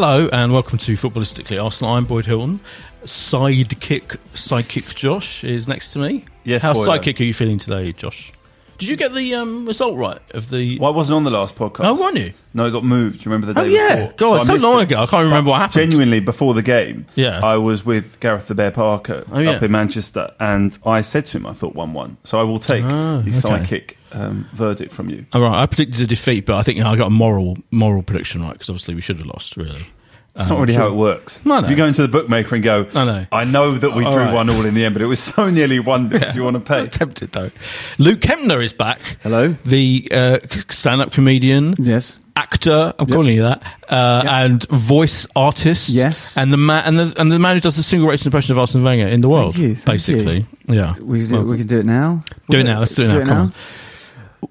Hello and welcome to Footballistically Arsenal. I'm Boyd Hilton. Sidekick, sidekick Josh is next to me. Yes, How sidekick are you feeling today, Josh? Did you get the um, result right of the? Well, I wasn't on the last podcast. Oh, weren't you? No, I got moved. Do you remember the Oh, day yeah. before? God, I so long it. ago. I can't remember what happened. Genuinely, before the game, Yeah. I was with Gareth the Bear Parker Oh, yeah. up in Manchester, and I said to him, I thought 1 1. So I will take Ah, the okay. sidekick um, verdict from you. All right, I predicted a defeat, but I think I got a moral moral prediction right because obviously we should have lost. Really, That's Um, not really sure. how it works. No, no. You go into the bookmaker and go, I know. I know that we All drew right. 1 all in the end, but it was so nearly 1 Do you want to pay? Tempted though. Luke Kempner is back. Hello. The uh, stand-up comedian. Yes. actor. I'm calling you that, uh, and voice artist. Yes. and the man and the and the man who does the single greatest impression of Arsene Wenger in the world. Thank you, thank basically, yeah. We can, do, Well, we can do it now. do it now. Let's do it now. Come on.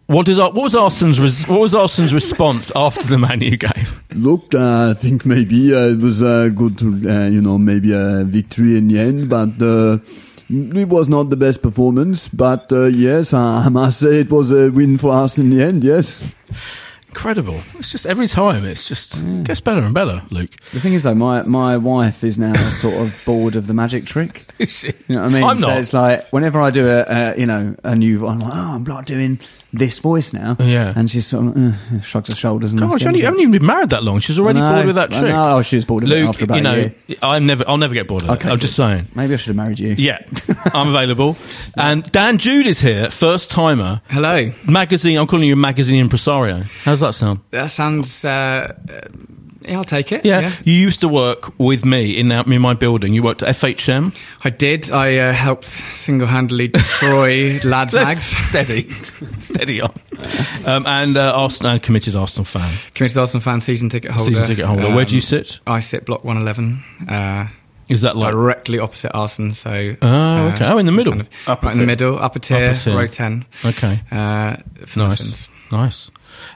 What does Ar- what was Arsene's res- what was Arsene's response after the Man U game? Look, uh, I think maybe uh, it was uh, good to, uh, you know, maybe a victory in the end, but uh, it was not the best performance. But uh, yes, I I must say it was a win for us in the end, yes. Incredible! It's just every time it's just gets better and better. Luke, The thing is, though, my, my wife is now sort of bored of the magic trick. You know what I mean? I'm so not. it's like whenever I do a, a you know a new, I'm like, oh, I'm not doing this voice now. Yeah. And she sort of uh, shrugs her shoulders and. Gosh, that's you the only, haven't even been married that long. She's already know, bored with that I trick. know, oh, she was bored of it Luke, after about you know, a year. I'm never, I'll never get bored of it. Okay, I'm just good. saying. Maybe I should have married you. Yeah, I'm available. And Dan Jude is here, first timer. Hello. Magazine, I'm calling you a magazine impresario. How's that sound? That sounds. Uh, yeah, I'll take it. Yeah. You used to work with me in, in my building. You worked at FHM. I did. I uh, helped single-handedly destroy Lad Mags. Steady. Steady on. Um, and uh, Arsenal, and committed Arsenal fan. Committed Arsenal fan season ticket holder. Season ticket holder. Where do you Um, sit? I sit block 111. Uh, Is that like. directly opposite Arsenal, so Oh, uh, okay. Oh, in the middle. kind of- Upper right in the middle, upper tier, Upper tier. row ten. Okay. Uh, for Nice. Nice.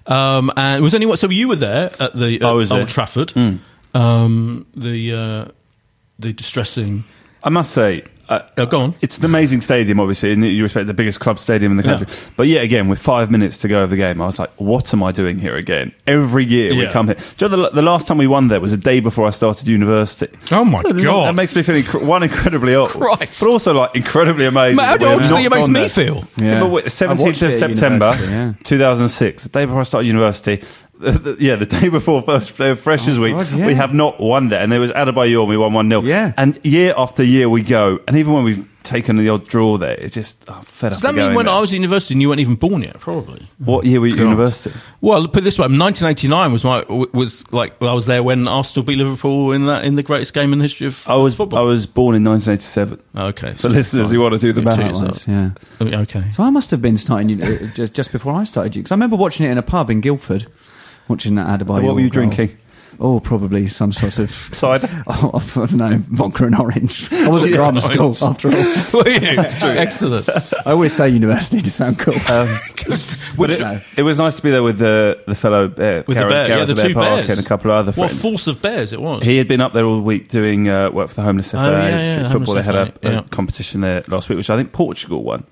Um, and was anyone. So you were there at the was Old there. Trafford. Mm. Um, the, uh, the distressing. I must say, uh, Oh, go on. It's an amazing stadium, obviously, and you respect the biggest club stadium in the country. But yet again, with five minutes to go of the game, I was like, "What am I doing here again?" Every year we come here. Do you know, the, the last time we won there was a day before I started university. Oh, my So God. That makes me feel incre- one incredibly old, Christ. but also like incredibly amazing. Mate, how that do you think it makes me there. feel? Yeah, but wait, 17th of September, yeah. 2006, the day before I started university. the- the- yeah, the day before first day of Freshers Oh, Week, God, yeah. we have not won there, and there was Adebayor, and we won one 0 Yeah. and year after year we go, and even when we've taken the odd draw there, it's just oh, fed Does up. that of mean when there. I was at university and you weren't even born yet? Probably. What year were you at university? Well, put it this way: 1989 was my was like I was there when Arsenal beat Liverpool in that in the greatest game in the history of I was football. I was born in 1987. okay. For listeners who want to do the Good maths. cheers. That was, yeah. Okay. So I must have been starting you uh, just just before I started you because I remember watching it in a pub in Guildford, watching that Adebayor. what were you goal. drinking? Oh, probably some sort of Cider? Oh, I don't know, vodka and orange. I was at grammar school orange. after all. Were you? Excellent. I always say university to sound cool. Um, but it, No. it was nice to be there with the the fellow bear, With the Gareth, bear, yeah, the the bear two Parker bears. and a couple of other What friends. force of bears it was. He had been up there all week doing uh, work for the Homeless FA, Oh, yeah, yeah, street the football. They Homeless had a, a yeah. competition there last week, which I think Portugal won.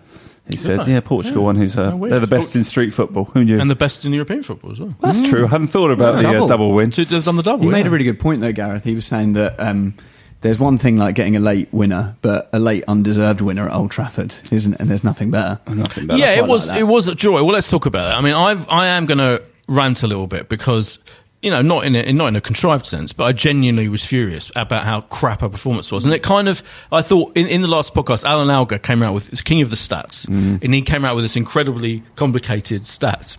He said, they? "Yeah, Portugal Yeah. won. Who's uh, weird. they're the best in street football. Who knew? and the best in European football as well. That's true. I hadn't thought about the Double. uh, double win. So they've done the double. he made yeah. a really good point though, Gareth. He was saying that um, there's one thing like getting a late winner, but a late undeserved winner at Old Trafford isn't, and there's nothing better. Nothing better. yeah, it quite was like that. it was a joy. Well, let's talk about it. I mean, I've I am going to rant a little bit because you know, not in a, not in a contrived sense, but I genuinely was furious about how crap our performance was. And it kind of, I thought in, in the last podcast, Alan Alga came out with, king of the stats, Mm. and he came out with this incredibly complicated stats.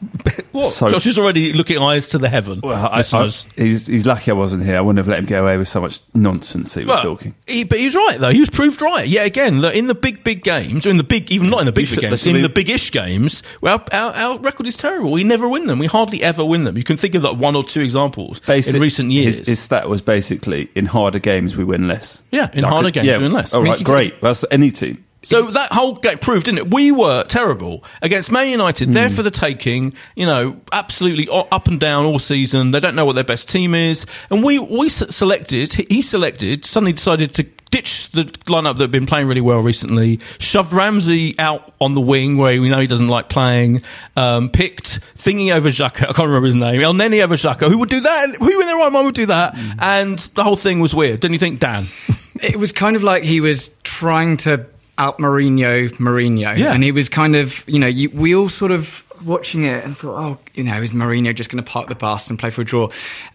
what? So- Josh is already looking eyes to the heaven. Well, I, I, he's, he's lucky I wasn't here. I wouldn't have let him get away with so much nonsense he was Well, talking. He, but he was right though. He was proved right. Yeah, again, in the big, big games, or in the big, even not in the big, big games, in we- the big-ish games, well, our, our record is terrible. We never win them. We hardly ever win them. You can think of like one or two examples Basic- in recent years. His, his stat was basically in harder games we win less. Yeah, in I harder could- games we win less. All I mean, right, you- great. That's any team. So that whole game proved, didn't it? We were terrible against Man United. They're Hmm. for the taking. You know, absolutely up and down all season. They don't know what their best team is. And we we selected. He selected. Suddenly decided to ditch the lineup that had been playing really well recently. Shoved Ramsey out on the wing where we know he doesn't like playing. Um, picked Thingy over Xhaka. I can't remember his name. El Neni over Xhaka. Who would do that? Who in their right mind would do that? Hmm. And the whole thing was weird. Didn't you think, Dan? It was kind of like he was trying to out Mourinho Mourinho. Yeah. And he was kind of, you know, you, we all sort of watching it and thought, oh, you know, is Mourinho just going to park the bus and play for a draw?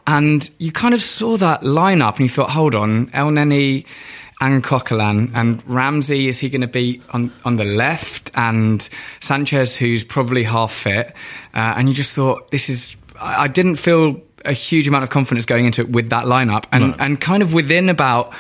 And you kind of saw that lineup and you thought, hold on, El Neni and Coquelin and Ramsey, is he going to be on, on the left? And Sanchez, who's probably half fit. Uh, and you just thought, this is, I, I didn't feel a huge amount of confidence going into it with that lineup. And, No. and kind of within about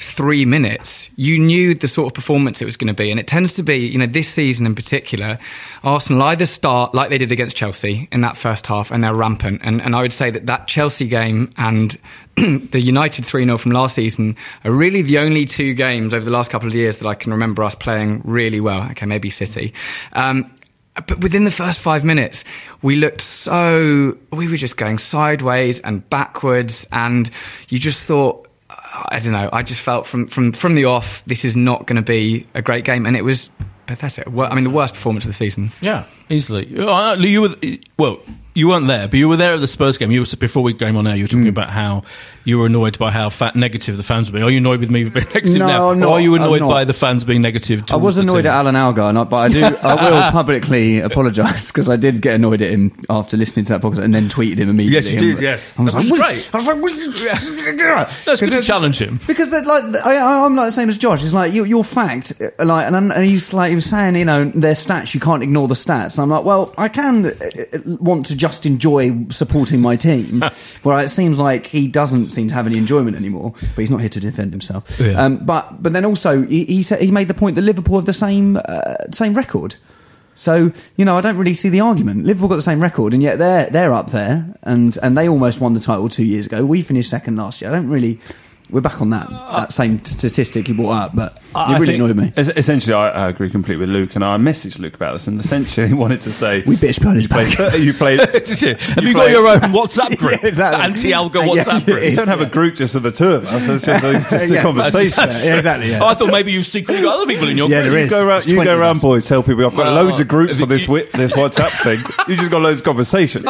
three minutes, you knew the sort of performance it was going to be. And it tends to be, you know, this season in particular, Arsenal either start like they did against Chelsea in that first half and they're rampant. And, and I would say that that Chelsea game and the United 3 0 from last season are really the only two games over the last couple of years that I can remember us playing really well. Okay, maybe City. Um, but within the first five minutes, we looked so, we were just going sideways and backwards. And you just thought, I don't know. I just felt from from from the off, this is not going to be a great game, and it was pathetic. Well, I mean, the worst performance of the season. Yeah, easily. You were well. You weren't there, but you were there at the Spurs game. You were before we came on air. You were talking mm. about how you were annoyed by how fat negative the fans were being. Are you annoyed with me being negative No, now, I'm or not. are you annoyed by the fans being negative? I was annoyed at Alan Algar, but I do. I will publicly apologise because I did get annoyed at him after listening to that podcast and then tweeted him immediately. Yes, you did, yes. I was That like, was great. I was like? That's good to challenge him. Because like I, I'm like the same as Josh. It's like you, your fact, like, and, and he's like he was saying, you know, their stats. You can't ignore the stats. And I'm like, well, I can uh, uh, want to just enjoy supporting my team. where it seems like he doesn't seem to have any enjoyment anymore. But he's not here to defend himself. Yeah. Um, but but then also he, he said he made the point that Liverpool have the same uh, same record. So you know, I don't really see the argument. Liverpool got the same record, and yet they're they're up there, and and they almost won the title two years ago. We finished second last year. I don't really. We're back on that that uh, same statistic you brought up, but I it really think- annoyed me. es- Essentially, I, I agree completely with Luke, and I messaged Luke about this, and essentially he wanted to say We bitch his you played, back. you played. Have you, played- got your own WhatsApp group? Yeah, exactly. Anti-Alga Yeah, WhatsApp yeah, group. You don't have a group just for the two of us. It's just, it's just a Yeah. conversation. Yeah, exactly. Yeah. Oh, I thought maybe you secretly got other people in your Yeah, group. there You is. go around, There's you 20 go of around, us. boys. Tell people I've got Well, loads of groups for this you- wi- this WhatsApp thing. You just got loads of conversations.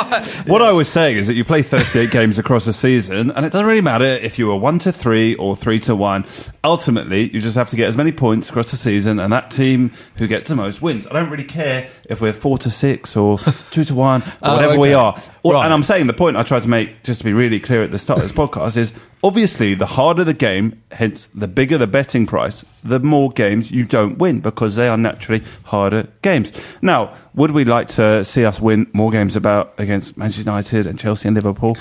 What I was saying is that you play 38 games across a season, and it doesn't really matter if you were one to three or three to one. Ultimately, you just have to get as many points across the season, and that team who gets the most wins. I don't really care if we're four to six or two to one or Oh, whatever we are. Or- Right. And I'm saying the point I tried to make, just to be really clear at the start of this podcast, is obviously the harder the game, hence the bigger the betting price, the more games you don't win because they are naturally harder games. Now, would we like to see us win more games about against Manchester United and Chelsea and Liverpool?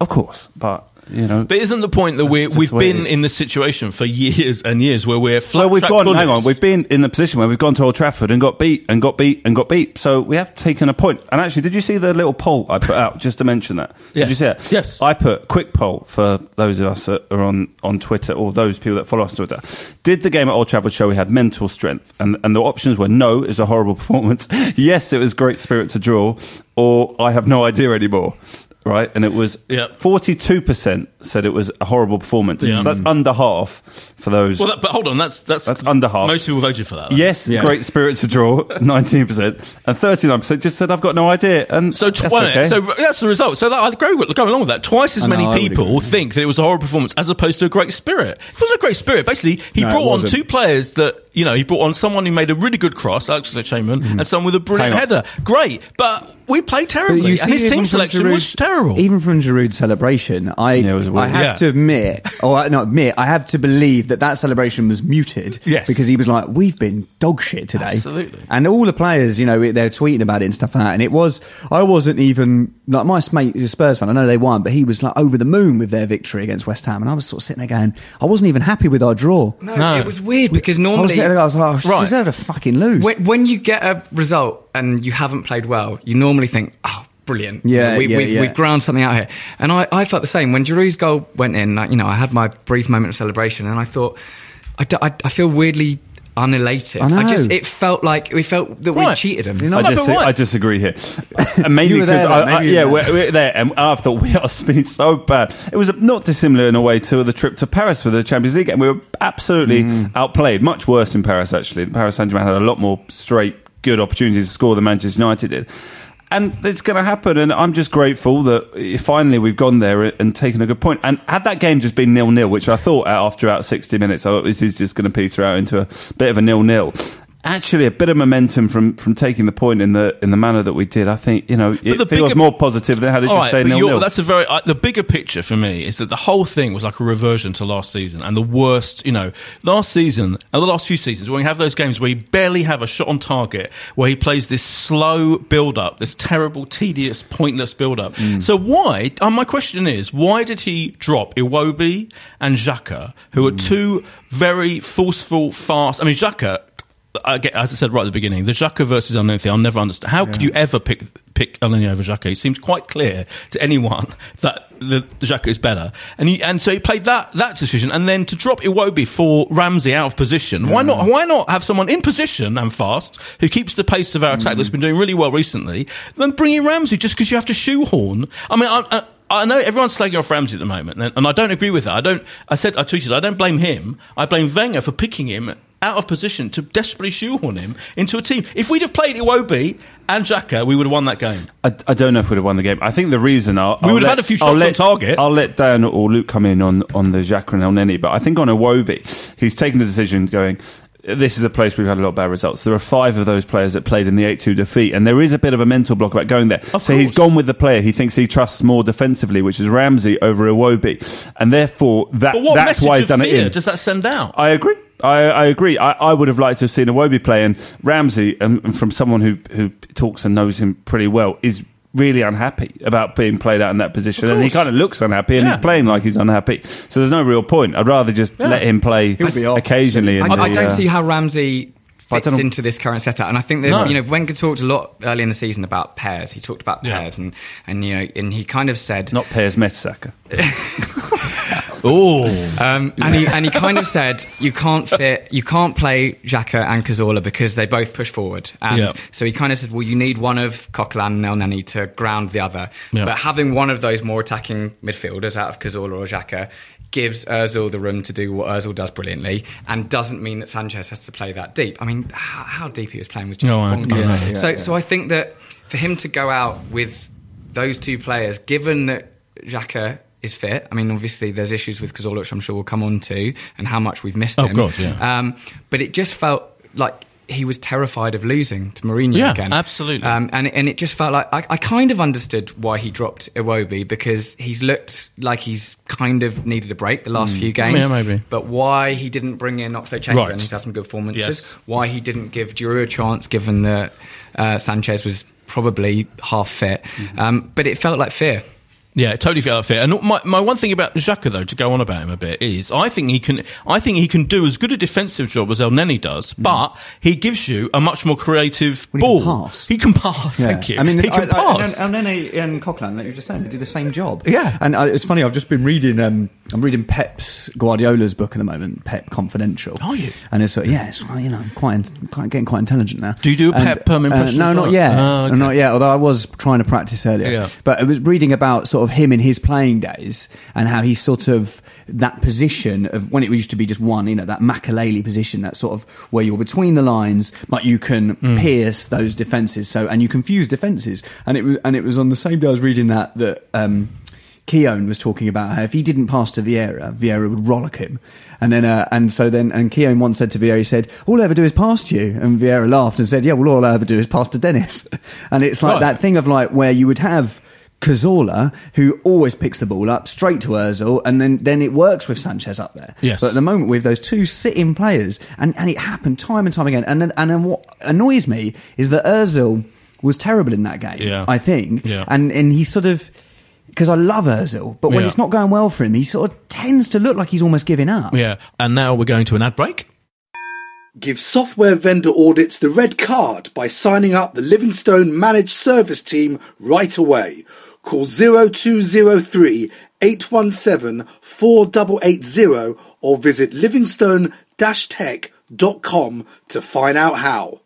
Of course, but you know. But isn't the point that we we've the way it been in this situation for years and years where we're flat well, we've gone. Hang on, we've been in the position where we've gone to Old Trafford and got beat and got beat and got beat. So we have taken a point. And actually, did you see the little poll I put out just to mention that? Did you see it? Yes. I put quick poll for those of us that are on on Twitter or those people that follow us on Twitter. Did the game at Old Trafford show we had mental strength? And and the options were no, it was a horrible performance. yes, it was great spirit to draw, or I have no idea anymore. Right, and it was Yep. forty-two percent said it was a horrible performance. Yeah. So that's mm. under half for those. Well, that, but hold on, that's that's That's under half. Most people voted for that. though. yes, Yeah. great spirit to draw, 19%. And 39% just said, I've got no idea. And So, tw- that's well, okay. so that's the result. So that, I agree with going along with that. Twice as I know, many I would people agree. think that it was a horrible performance as opposed to a great spirit. It wasn't a great spirit. Basically, he No, it brought on wasn't. two players that you know he brought on someone who made a really good cross, Alex Chamberlain, mm-hmm. and someone with a brilliant Hang header. Great, but we played terribly, and his even team from selection was Giroud's- terrible. Even from Giroud's celebration, I Yeah, it was weird. I have Yeah. to admit, or I- not admit, I have to believe that that celebration was muted. Yes. because he was like, "We've been dog shit today." Absolutely. and all the players, you know, they're tweeting about it and stuff like that. And it was, I wasn't even like my mate, who's a Spurs fan. I know they won, but he was like over the moon with their victory against West Ham, and I was sort of sitting there going, I wasn't even happy with our draw. No, No. it was weird because I was normally there, I was like, oh, Right. deserve to fucking lose. when, when you get a result and you haven't played well, you normally think, oh, brilliant. Yeah, we, yeah, we've, yeah. we've ground something out here. And I, I felt the same. When Giroud's goal went in, like, you know, I had my brief moment of celebration and I thought, I feel weirdly unelated. I know. just, it felt like, we felt that we cheated him. You know, I, No, dis- I disagree here. and mainly because I, though, I, yeah, were we're, we're there, and I thought we are being so bad. It was not dissimilar in a way to the trip to Paris for the Champions League, and we were absolutely Mm. outplayed. Much worse in Paris, actually. Paris Saint Germain had a lot more straight, good opportunities to score than Manchester United did. And it's going to happen, and I'm just grateful that finally we've gone there and taken a good point. And had that game just been nil nil, which I thought after about 60 minutes, thought this is just going to peter out into a bit of a nil nil. Actually, a bit of momentum from, from taking the point in the in the manner that we did. I think you know it the feels bigger- more positive than had it All just right, stayed nil nil. that's a very uh, the bigger picture for me is that the whole thing was like a reversion to last season and the worst. You know, last season and the last few seasons when we have those games where you barely have a shot on target, where he plays this slow build up, this terrible, tedious, pointless build up. Mm. So why? Um, my question is, why did he drop Iwobi and Xhaka, who are Mm. two very forceful, fast? I mean, Xhaka. I get, as I said right at the beginning, the Xhaka versus El Neni, I'll never understand. How could you ever pick pick Nenthi over Xhaka? It seems quite clear to anyone that the, the Xhaka is better. And he, and so he played that that decision, and then to drop Iwobi for Ramsey out of position. Why not? Why not have someone in position and fast who keeps the pace of our attack that's mm. been doing really well recently? Then bring in Ramsey just because you have to shoehorn. I mean, I, I, I know everyone's slagging off Ramsey at the moment, and, and I don't agree with that. I don't. I said I tweeted. I don't blame him. I blame Wenger for picking him out of position to desperately shoehorn him into a team. If we'd have played Iwobi and Xhaka, we would have won that game. I, I don't know if we'd have won the game. I think the reason I'll, We I'll would have let- had a few shots let, on target. I'll let Dan or Luke come in on on the Xhaka and El Neni, but I think on Iwobi, he's taken the decision going. This is a place we've had a lot of bad results. There are five of those players that played in the 8-2 defeat, and there is a bit of a mental block about going there. Of so he's gone with the player he thinks he trusts more defensively, which is Ramsey over Iwobi, and therefore that that's why he's done it in. does that send out? I agree. I, I agree. I, I would have liked to have seen Iwobi play, and Ramsey, um, from someone who who talks and knows him pretty well, is really unhappy about being played out in that position, and he kind of looks unhappy, and Yeah. he's playing like he's unhappy. So there's no real point. I'd rather just Yeah. let him play He'll be off occasionally. I, in I don't uh, see how Ramsey fits into this current setup. And I think that No. you know Wenger talked a lot early in the season about pairs. He talked about Yeah. pairs, and and you know, and he kind of said, not Pairs Mertesacker. Oh, um, and he and he kind of said, you can't fit, you can't play Xhaka and Cazorla because they both push forward. And Yeah. so he kind of said, well, you need one of Coquelin and El Neni to ground the other. Yeah. But having one of those more attacking midfielders out of Cazorla or Xhaka gives Özil the room to do what Özil does brilliantly and doesn't mean that Sanchez has to play that deep. I mean, how, how deep he was playing was just No, bonkers. yeah, yeah, so, yeah. so I think that for him to go out with those two players, given that Xhaka is fit, I mean, obviously there's issues with Cazorla, which I'm sure we'll come on to, and how much we've missed Oh, him. God, yeah. Um, but it just felt like he was terrified of losing to Mourinho Yeah, again. absolutely. Um, and and it just felt like I, I kind of understood why he dropped Iwobi because he's looked like he's kind of needed a break the last few games. Mm. Yeah, maybe. But why he didn't bring in Oxlade Chamberlain, Right. who's had some good performances. Yes. Why he didn't give Giroud a chance, given that uh, Sanchez was probably half fit. Mm-hmm. Um, but it felt like fear. Yeah, totally feel that fit. And my, my one thing about Xhaka, though, to go on about him a bit, is I think he can. I think he can do as good a defensive job as El Neni does, but he gives you a much more creative Well, he can ball. pass. He can pass. Thank you. I mean, he can I, I, pass. And, and then and Coquelin, like you were just saying, they do the same job. Yeah. And uh, it's funny. I've just been reading um, I'm reading Pep's Guardiola's book at the moment, Pep Confidential. Are you? And it's sort yeah, it's you know, I'm quite, quite getting quite intelligent now. Do you do a And, Pep, um, impression no, as not well? yet. Oh, okay. Not yet. Although I was trying to practice earlier. Yeah. But I was reading about sort of him in his playing days and how he sort of that position of when it used to be just one, you know, that Makelele position, that sort of where you're between the lines, but you can Hmm. pierce those defenses. So and you confuse defenses. And it was and it was on the same day I was reading that that. Um, Keown was talking about how if he didn't pass to Vieira, Vieira would rollick him. And then, uh, and so then, and Keown once said to Vieira, he said, all I ever do is pass to you. And Vieira laughed and said, yeah, well, all I ever do is pass to Dennis. and it's like Right. that thing of like where you would have Cazorla, who always picks the ball up straight to Ozil, and then, then it works with Sanchez up there. Yes. But at the moment, with those two sitting players, and, and it happened time and time again. And then, and then what annoys me is that Ozil was terrible in that game, Yeah. I think. Yeah. And, and he sort of, because I love Ozil, but when Yeah. it's not going well for him, he sort of tends to look like he's almost giving up. Yeah. And now we're going to an ad break. Give software vendor audits the red card by signing up the Livingstone Managed Service Team right away. Call 0203 817 4880 or visit livingstone-tech.com to find out how.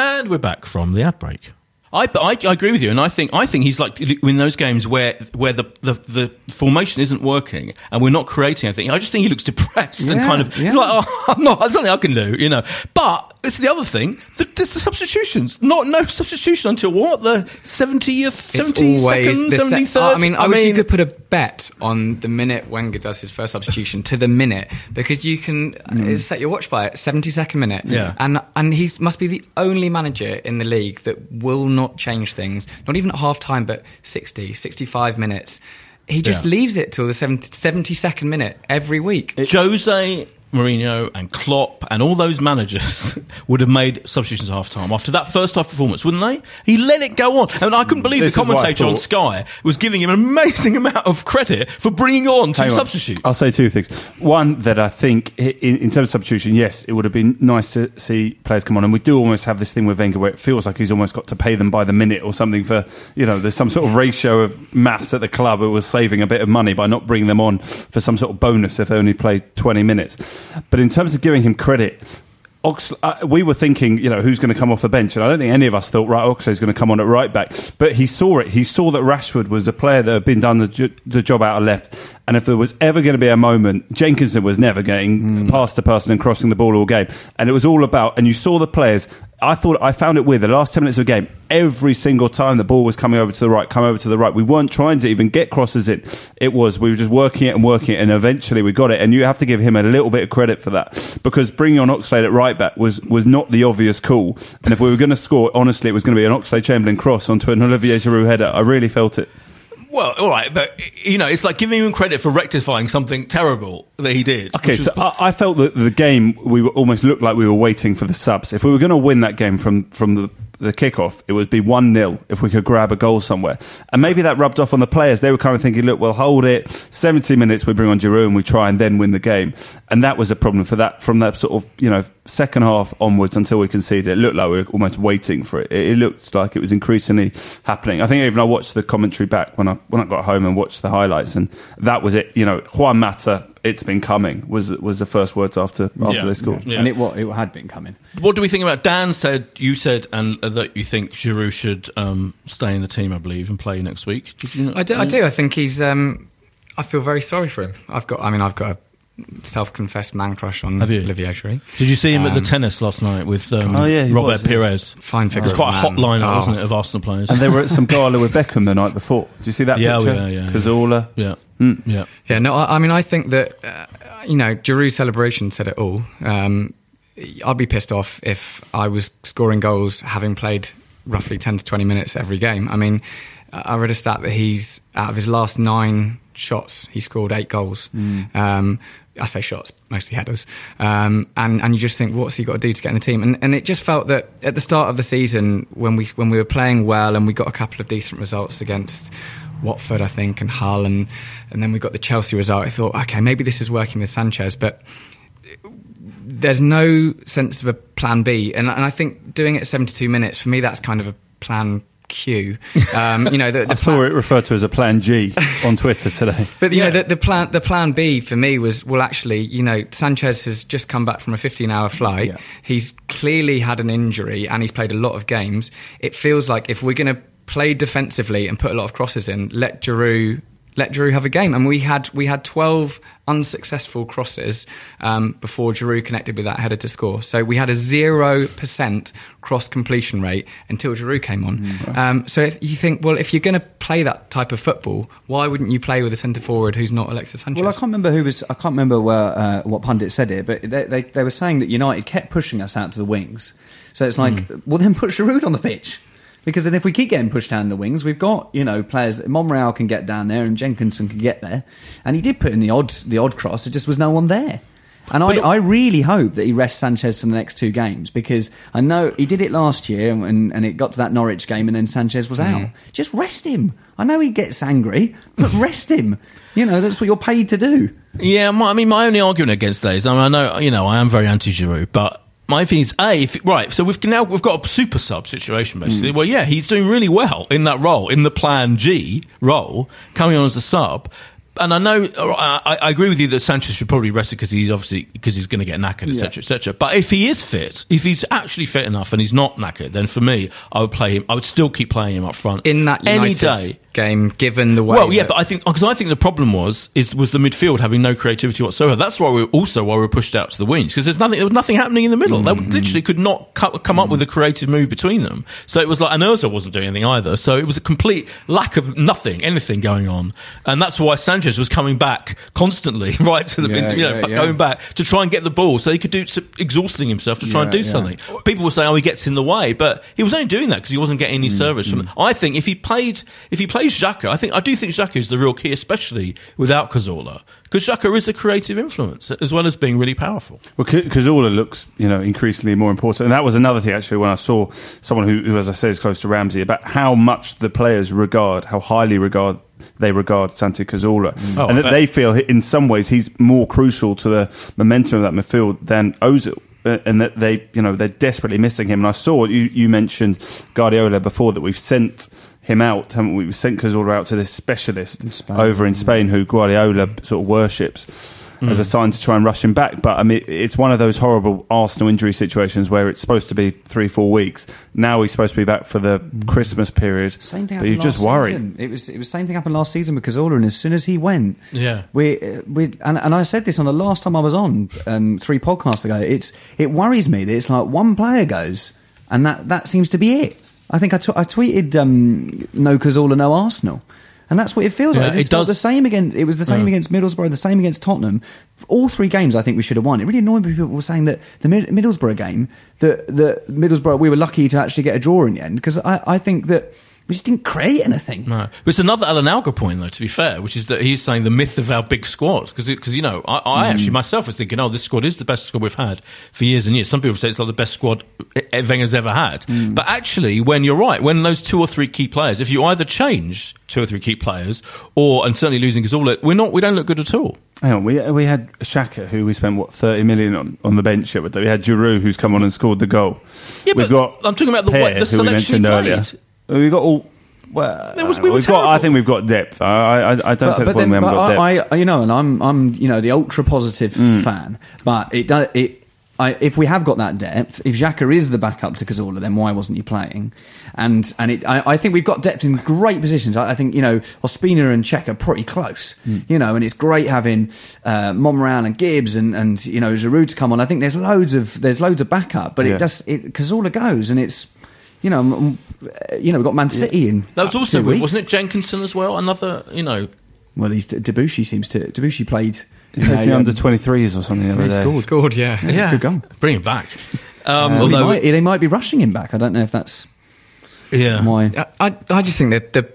And we're back from the ad break. I, I, I agree with you, and I think I think he's like in those games where where the, the, the formation isn't working and we're not creating anything. I just think he looks depressed and kind of yeah. he's like, oh, I'm not. There's nothing I can do, you know. But it's the other thing. The, it's the substitutions. Not no substitution until what the seventieth, seventy second, seventy third. I mean, I, wish you could put a bet on the minute Wenger does his first substitution to the minute because you can uh, set your watch by it. Seventy second minute, Yeah. and and he must be the only manager in the league that will not change things. Not even at half time, but 60, 65 minutes. He just Yeah. leaves it till the 70, 72nd minute every week. Jose Mourinho and Klopp and all those managers would have made substitutions at half time after that first half performance, wouldn't they? He let it go on. And I couldn't believe This the commentator on. Sky was giving him an amazing amount of credit for bringing on two substitutes. I'll say two things. One, that I think in, in terms of substitution, yes, it would have been nice to see players come on. And we do almost have this thing with Wenger where it feels like he's almost got to pay them by the minute or something for, you know, there's some sort of ratio of mass at the club who was saving a bit of money by not bringing them on for some sort of bonus if they only played 20 minutes. But in terms of giving him credit, Ox, uh, we were thinking, you know, who's going to come off the bench, and I don't think any of us thought, right, Oxley's going to come on at right back. But he saw it. He saw that Rashford was a player that had been done the, the job out of left. And if there was ever going to be a moment, Jenkinson was never getting past the person and crossing the ball all game. And it was all about, and you saw the players. I thought I found it weird. The last ten minutes of the game, every single time the ball was coming over to the right, come over to the right. We weren't trying to even get crosses in. It was we were just working it and working it, and eventually we got it. And you have to give him a little bit of credit for that because bringing on Oxlade at right back was was not the obvious call. And if we were going to score, honestly, it was going to be an Oxlade Chamberlain cross onto an Olivier Giroud header. I really felt it. Well, all right, but you know, it's like giving him credit for rectifying something terrible that he did. Okay, so was- I, I felt that the game we were almost looked like we were waiting for the subs. If we were going to win that game from from the the kickoff, it would be one 0 if we could grab a goal somewhere, and maybe that rubbed off on the players. They were kind of thinking, "Look, we'll hold it. Seventy minutes, we bring on Giroud and we try and then win the game." And that was a problem for that from that sort of you know second half onwards until we conceded. It looked like we were almost waiting for it. It, it looked like it was increasingly happening. I think even I watched the commentary back when I when I got home and watched the highlights, and that was it. You know, Juan Mata, it's been coming was was the first words after after Yeah. they scored. Yeah. And it, what, it had been coming. What do we think about Dan? Said you said and uh, that you think Giroud should um, stay in the team, I believe, and play next week. Did you? I do. I do. I think he's. Um, I feel very sorry for him. I've got. I mean, I've got a self-confessed man crush on Have you? Olivier Giroud. Did you see him at the Um, tennis last night with um, Oh, yeah, Robert was, yeah. Pires? Fine figure. It was quite a of hot man. lineup, Oh. wasn't it, of Arsenal players? And they were at some gala with Beckham the night before. Did you see that Yeah, oh, picture? yeah, yeah, yeah. Cazorla. yeah, Mm. yeah. Yeah, no, I, I mean, I think that, uh, you know, Giroud's celebration said it all. Um, I'd be pissed off if I was scoring goals having played roughly 10 to 20 minutes every game. I mean, I read a stat that he's, out of his last nine shots, he scored eight goals. Um, I say shots, mostly headers. Um, and, and you just think, what's he got to do to get in the team? And, and it just felt that at the start of the season, when we, when we were playing well and we got a couple of decent results against Watford, I think, and Hull, and, and then we got the Chelsea result. I thought, okay, maybe this is working with Sanchez, but there's no sense of a plan B. And, and I think doing it 72 minutes, for me, that's kind of a plan Q. Um, you know, the, the I saw it referred to as a Plan G on Twitter today. But you know, the, the plan the plan B for me was well, actually, you know, Sanchez has just come back from a 15 hour flight. Yeah. He's clearly had an injury and he's played a lot of games. It feels like if we're going to play defensively and put a lot of crosses in, let Giroud let Giroud have a game. And we had we had 12 unsuccessful crosses um, before Giroud connected with that header to score. So we had a zero percent cross completion rate until Giroud came on. Um, so if you think, well, if you're going to play that type of football, why wouldn't you play with a centre forward who's not Alexis Sanchez? Well, I can't remember who was. I can't remember where, uh, what pundit said it, but they, they, they were saying that United kept pushing us out to the wings. So it's like, well, then put Giroud on the pitch. Because then if we keep getting pushed down the wings, we've got you know players. Monreal can get down there, and Jenkinson can get there, and he did put in the odd the odd cross. There just was no one there. And I, I really hope that he rests Sanchez for the next two games because I know he did it last year and, and it got to that Norwich game and then Sanchez was out. Mm. Just rest him. I know he gets angry, but rest him. You know, that's what you're paid to do. Yeah, my, I mean, my only argument against that is, I, mean, I know, you know, I am very anti Giroud, but my thing is, a, if, right, so we've now we've got a super sub situation basically. Mm. Well, yeah, he's doing really well in that role, in the Plan G role, coming on as a sub. And I know, uh, I, I agree with you that Sanchez should probably rest it because he's obviously because he's going to get knackered, etc., etc. But if he is fit, if he's actually fit enough and he's not knackered, then for me, I would play him. I would still keep playing him up front in that any day. Game, given the way. Well, yeah, that- but I think because I think the problem was is was the midfield having no creativity whatsoever. That's why we also why we were pushed out to the wings because there's nothing there was nothing happening in the middle. They mm. literally could not cut, come up with a creative move between them. So it was like and Urza wasn't doing anything either. So it was a complete lack of nothing, anything going on, and that's why Sanchez was coming back constantly, right to the Yeah, you know yeah, but yeah. going back to try and get the ball so he could do exhausting himself to try and do Yeah, yeah. something. People will say, "Oh, he gets in the way," but he was only doing that because he wasn't getting any mm, service from. Mm. I think if he played, if he plays Xhaka, I think I do think Xhaka is the real key, especially without Cazorla, because Xhaka is a creative influence as well as being really powerful. Well, Cazorla looks, you know, increasingly more important, and that was another thing actually when I saw someone who, who, as I say, is close to Ramsey about how much the players regard, how highly regard they regard Santi Cazorla, Oh, and that they feel in some ways he's more crucial to the momentum of that midfield than Ozil. uh, And that they, you know, they're desperately missing him. And I saw you, you mentioned Guardiola before that we've sent him out, haven't we? We've sent Cazorla out to this specialist over in Spain who Guardiola sort of worships as a sign to try and rush him back. But I mean, it's one of those horrible Arsenal injury situations where it's supposed to be three, four weeks. Now he's supposed to be back for the Christmas period. Same thing but happened you just last worry. season. It was it was same thing happened last season with Ola, and as soon as he went, Yeah. we uh, we and, and I said this on the last time I was on um, three podcasts ago. It's it worries me that it's like one player goes and that that seems to be it. I think I t- I tweeted um, no Cazorla, no Arsenal. And that's what it feels Yeah, like. it It's felt does- the same against. It was the same Yeah. against Middlesbrough, the same against Tottenham. All three games, I think we should have won. It really annoyed me. People were saying that the Mid- Middlesbrough game, that the Middlesbrough, we were lucky to actually get a draw in the end because I, I think that we just didn't create anything. No. It's another Alan Alga point, though, to be fair, which is that he's saying the myth of our big squad. Because, you know, I, I hmm. actually myself was thinking, oh, this squad is the best squad we've had for years and years. Some people say it's like the best squad Wenger's ever had. Hmm. But actually, when you're right, when those two or three key players, if you either change two or three key players, or, and certainly losing Cazorla, we're not, we don't look good at all. Hang on, we we had Xhaka who we spent what thirty million on, on the bench with. We had Giroud who's come on and scored the goal. Yeah, We've but got I'm talking about the Pear, the who we mentioned earlier. Played. We've got all. Well, was- we we've got. I think we've got depth. I I, I don't take the point we haven't but got depth. I, I, you know, and I'm, I'm, you know, the ultra positive Mm. fan. But it does, it. I, if we have got that depth, if Xhaka is the backup to Cazorla, then why wasn't he playing? And and it, I, I think we've got depth in great positions. I, I think you know Ospina and Cech are pretty close. Mm. You know, and it's great having uh, Monreal and Gibbs and and you know Giroud to come on. I think there's loads of there's loads of backup, but Yeah. it does it Cazorla goes and it's. You know, m- m- you know, we've got Man City in. That was two also weird, weeks. wasn't it? Jenkinson as well, another, you know, Well, he's Debuchy seems to Debuchy played. He played the um, under twenty threes or something the he other day. scored. scored, yeah. Yeah, it's good goal. bring him back. Um, Uh, although, they, might, they might be rushing him back. I don't know if that's yeah, why. I, I, I just think that the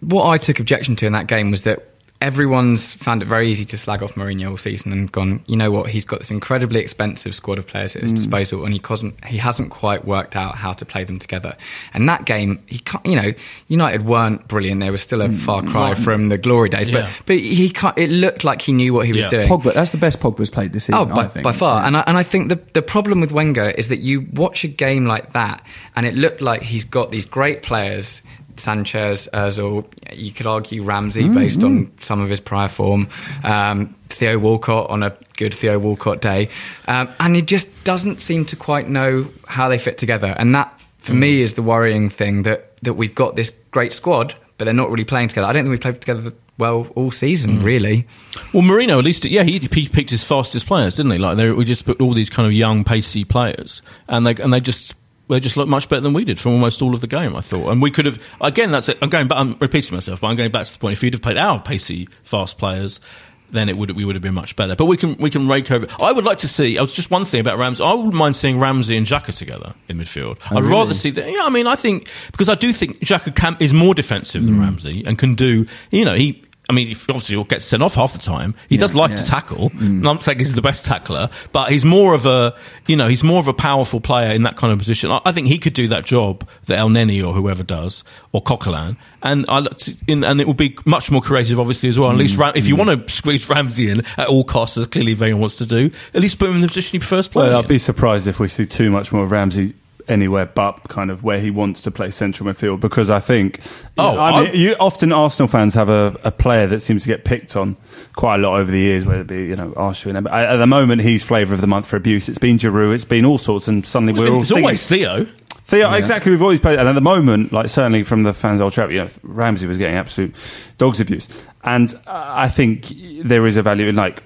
what I took objection to in that game was that everyone's found it very easy to slag off Mourinho all season and gone, you know what, he's got this incredibly expensive squad of players at his mm. disposal and he hasn't, he hasn't quite worked out how to play them together. And that game, he can't, you know, United weren't brilliant. They were still a mm, far cry from the glory days, Yeah. but, but he can't, it looked like he knew what he was Yeah. doing. Pogba, that's the best Pogba's played this season. Oh, by, I think. by far. And I, and I think the, the problem with Wenger is that you watch a game like that, and it looked like he's got these great players. Sanchez, Ozil, you could argue Ramsey Mm, based on some of his prior form, um, Theo Walcott on a good Theo Walcott day, um, and he just doesn't seem to quite know how they fit together. And that, for Mm. me, is the worrying thing that that we've got this great squad, but they're not really playing together. I don't think we've played together well all Mm. season, really. Well, Mourinho, at least, yeah, he, he picked his fastest players, didn't he? Like they, we just put all these kind of young, pacey players, and they and they just they just looked much better than we did from almost all of the game. I thought, and we could have again. That's it. I'm going back. I'm repeating myself, but I'm going back to the point. If you'd have played our pacey, fast players. Then it would we would have been much better, but we can we can rake over. I would like to see. I was just one thing about Ramsey. I wouldn't mind seeing Ramsey and Xhaka together in midfield. Oh, I'd rather see that. Yeah, I mean, I think because I do think Xhaka can, is more defensive than mm. Ramsey and can do. You know, he I mean, obviously he'll get sent off half the time. He does like to yeah. tackle. Mm. And I'm saying he's the best tackler, but he's more of a, you know, he's more of a powerful player in that kind of position. I, I think he could do that job that El Neni or whoever does, or Coquelin. And I, look to- in, and it will be much more creative, obviously, as well. At least, mm. Ram, if you mm. want to squeeze Ramsey in at all costs, as clearly Wenger wants to do, at least put him in the position he prefers playing. Well, I'd be surprised if we see too much more of Ramsey anywhere but kind of where he wants to play central midfield because I think Oh, I mean, you often Arsenal fans have a, a player that seems to get picked on quite a lot over the years whether it be you know Arsenal and at the moment he's flavour of the month for abuse it's been Giroud it's been all sorts and suddenly we're been- all it's singing. always Theo. Theo, exactly. We've always played, and at the moment, like certainly from the fans' old trap, you know, Ramsey was getting absolute dogs abuse, and uh, I think there is a value in like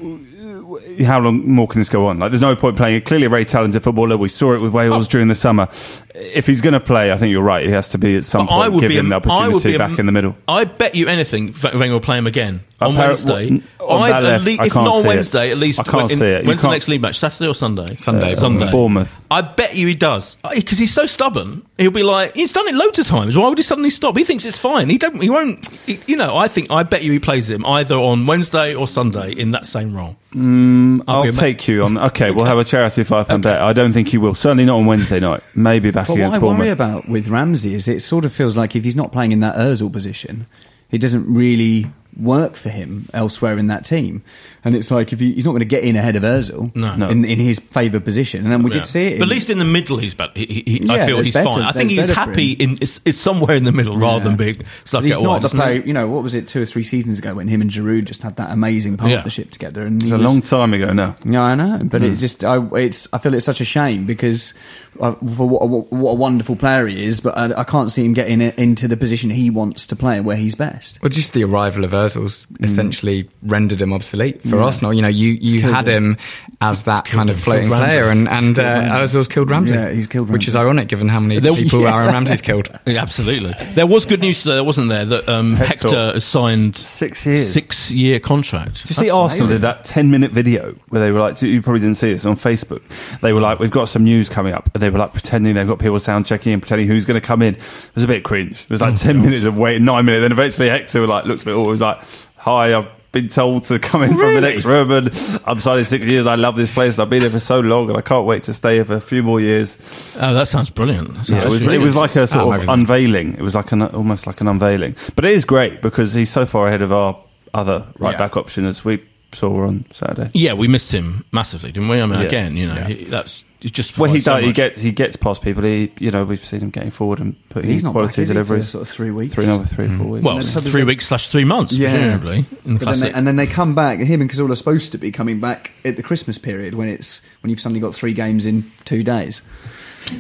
how long more can this go on? Like, there's no point playing. Clearly, a very talented footballer. We saw it with Wales Oh. during the summer. If he's going to play, I think you're right. He has to be at some But I point would give be him the I opportunity back in the middle. I bet you anything Wenger will play him again on Appar- Wednesday. on I've that left, lea- I if can't not on see it. Wednesday, at least I can't when- see it. You When's the can't- next league match? Saturday or Sunday? Sunday. Sunday. Bournemouth. I bet you he does uh, because he's so stubborn. He'll be like, he's done it loads of times. Why would he suddenly stop? He thinks it's fine. He don't. He won't. He, you know. I think. I bet you he plays him either on Wednesday or Sunday in that same role. Mm, I'll be a ma- take you on. Okay, we'll have a charity five pound bet. I don't think he will. Certainly not on Wednesday night. Maybe back But what I against worry Bournemouth. about with Ramsey is it sort of feels like if he's not playing in that Ozil position, it doesn't really work for him elsewhere in that team. And it's like if he, he's not going to get in ahead of Ozil No. No. in, in his favoured position. And then we Yeah. did see it. But at least in the middle, he's better. He, he, he- I feel he's better- fine. I think he's happy in. It's, it's somewhere in the middle rather than Yeah. being stuck he's out not wide. the isn't player. You know, what was it two or three seasons ago when him and Giroud just had that amazing partnership together? And It's he a long time ago now. Yeah, I know, but it hmm. just I, it's I feel it's such a shame because uh, for what, what, what a wonderful player he is, but I, I can't see him getting it into the position he wants to play where he's best. Well, just the arrival of Ozil's Mm. essentially rendered him obsolete for Arsenal. You know, you, you had him. him as that kind of him. floating Ramsey. player, and, and uh, Killed Ramsey. Ozil's killed Ramsey. Yeah, he's killed Which is ironic given how many There- people Yeah, Aaron Ramsey's killed. Yeah, absolutely. There was good news today, wasn't there? That um, Hector. Hector has signed Six years. six year contract. Did you see Arsenal did that 10 minute video where they were like, you probably didn't see this on Facebook. They were like, we've got some news coming up. And they were like pretending they've got people sound checking and pretending who's going to come in. It was a bit cringe. It was like mm. 10 minutes of waiting, nine minutes. Then eventually Hector like, looks a bit, all was like, hi, I've been told to come in from the next room and I'm signing six years. I love this place. and I've been here for so long and I can't wait to stay here for a few more years. Oh, that sounds brilliant. That sounds Yeah, it was, it was like a sort Oh, of unveiling. It was like an almost like an unveiling. But it is great because he's so far ahead of our other right Yeah. back option as we saw on Saturday. Yeah, we missed him massively, didn't we? I mean, Yeah. again, you know, Yeah. he, that's it's just Well, he so does, he gets he gets past people. He you know we've seen him getting forward and putting He's in not quality back, is he, for deliveries. sort of three weeks. Three another three mm. four weeks. well, And three weeks slash three months, Yeah. presumably in the then they, and then they come back. Him and Cazorla are supposed to be coming back at the Christmas period when it's when you've suddenly got three games in two days.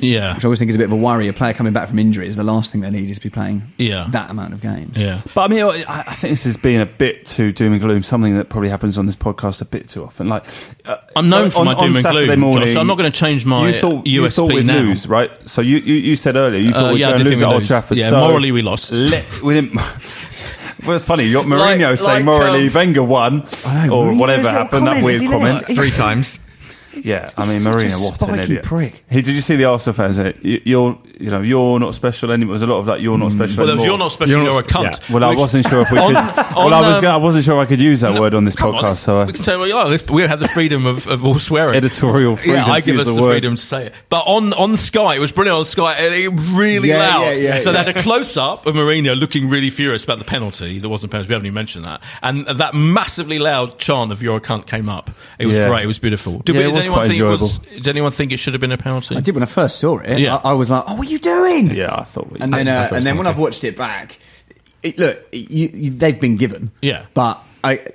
Yeah, Which I always think is a bit of a worry. A player coming back from injury is the last thing they need is to be playing Yeah. that amount of games. yeah. But I mean, I, I think this has been a bit too doom and gloom. Something that probably happens on this podcast a bit too often. Like uh, I'm known for on- my on doom and Saturday gloom, Morning, Josh. I'm not going to change my you thought, you USP thought we'd now. lose, right? So you, you, you said earlier you thought Uh, we'd yeah, I go lose at Old. Trafford. Yeah, so morally we lost. let- we didn't. Well, it's funny. You got Mourinho Like- saying like, morally um, Wenger won, know, or Mourinho's whatever little happened. That weird comment. left? Three times. Yeah, I mean, such a Marina, what an spiky idiot! prick. Hey, did you see the Arsenal fans? uh, you- You're, you know, you're not special anymore. There's a lot of like, you're not special. Well, there was, you're not special. You're, a cunt. Yeah. Well, I wasn't sure if we could. On- well, on, I was. um, I wasn't sure I could use that word on this Come on, podcast. So, we uh, can say, well, yeah, this, we have the freedom of, of all swearing. editorial freedom. yeah, I give us the the, freedom to say it. But on on Sky, it was brilliant on Sky, and it really Yeah, loud. yeah, yeah, so yeah. they had a close up of Mourinho looking really furious about the penalty. There wasn't a penalty. We haven't even mentioned that. And that massively loud chant of "You're a cunt" came up. It was great. It was beautiful. Did, we, it did was anyone quite think it was? Did anyone think it should have been a penalty? I did when I first saw it. Yeah. I, I was like, "Oh, what are you doing?" Yeah, I thought. We, And then, I uh, thought and then when penalty. I've watched it back, it, look, you, you, they've been given. Yeah. but I, it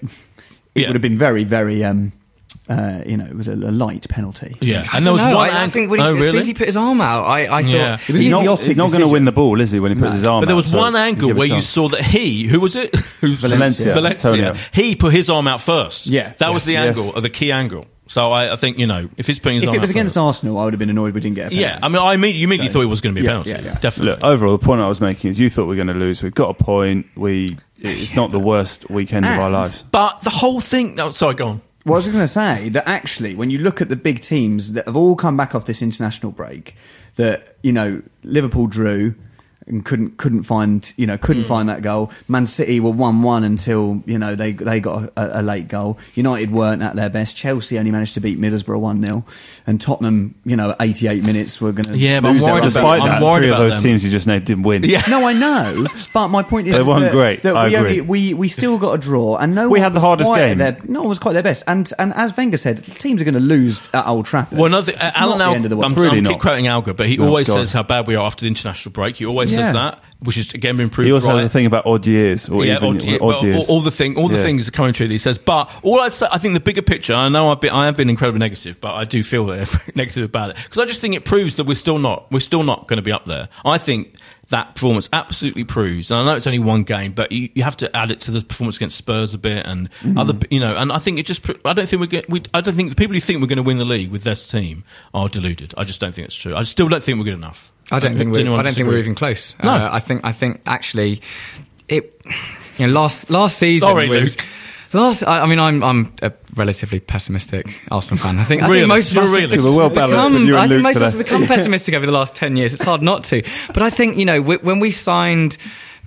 Yeah. would have been very, very, um, uh, you know, it was a, a light penalty. Yeah, I and there was know. one. I, I think when he, oh, as soon as he put his arm out, I, I thought Yeah. It was he's not, idiotic he's not going to win the ball, is he? When he puts No. his arm But there was so one you angle where you saw that he, who was it? Who's Valencia. Valencia. Antonio. He put his arm out first. Yeah. that was Yes, the yes. angle, or the key angle. So I, I think you know if it's putting his If arm it was out against first- Arsenal, I would have been annoyed we didn't get a penalty. yeah. I mean, I immediately, you immediately So- thought it was going to be a Yeah, penalty. yeah, yeah. Definitely. Look, overall, the point I was making is you thought we were going to lose. We've got a point. We. It's not the worst weekend of our And- lives. but the whole thing. Oh, sorry, go on. Well, I was going to say that actually, when you look at the big teams that have all come back off this international break, that you know Liverpool drew and couldn't couldn't find you know couldn't hmm. find that goal. Man City were one one until you know they they got a, a late goal. United weren't at their best. Chelsea only managed to beat Middlesbrough one 0 and Tottenham you know eighty eight minutes were going to Yeah, but I'm lose their worried about- Despite I'm that, worried three of those them. teams you just named didn't win. Yeah. No, I know, but my point is They weren't that, great. that I we, agree. only, we we still got a draw, and no We one had the was hardest quite at game. Their, no one was quite their best, and and as Wenger said, teams are going to lose at Old Trafford. Well, another It's Alan not the end of the I'm, world. Really I'm not. keep quoting Alga, but he Oh, always God. says how bad we are after the international break. He always Yeah. says that, which has again been proved He also right. has a thing about odd years or yeah, even odd, odd years. all, all the thing, all the Yeah. things are coming true. that He says, but all I'd say, I think the bigger picture. I know I've been, I have been incredibly negative, but I do feel negative about it because I just think it proves that we're still not, we're still not going to be up there. I think that performance absolutely proves, and I know it's only one game, but you, you have to add it to the performance against Spurs a bit and Mm-hmm. other, you know, and I think it just, I don't think we're we, I don't think the people who think we're going to win the league with this team are deluded. I just don't think it's true. I still don't think we're good enough. I don't think we're. I don't think we're even close. No. Uh, I think. I think actually, it. You know, last last season Sorry, was. Luke. Last, I, I mean, I'm I'm a relatively pessimistic Arsenal fan. I think, I think Realist. most of You're us a have realist. We're well balanced become- with you and I think Luke most of us today. have become pessimistic over the last ten years. It's hard not to. But I think you know wh- when we signed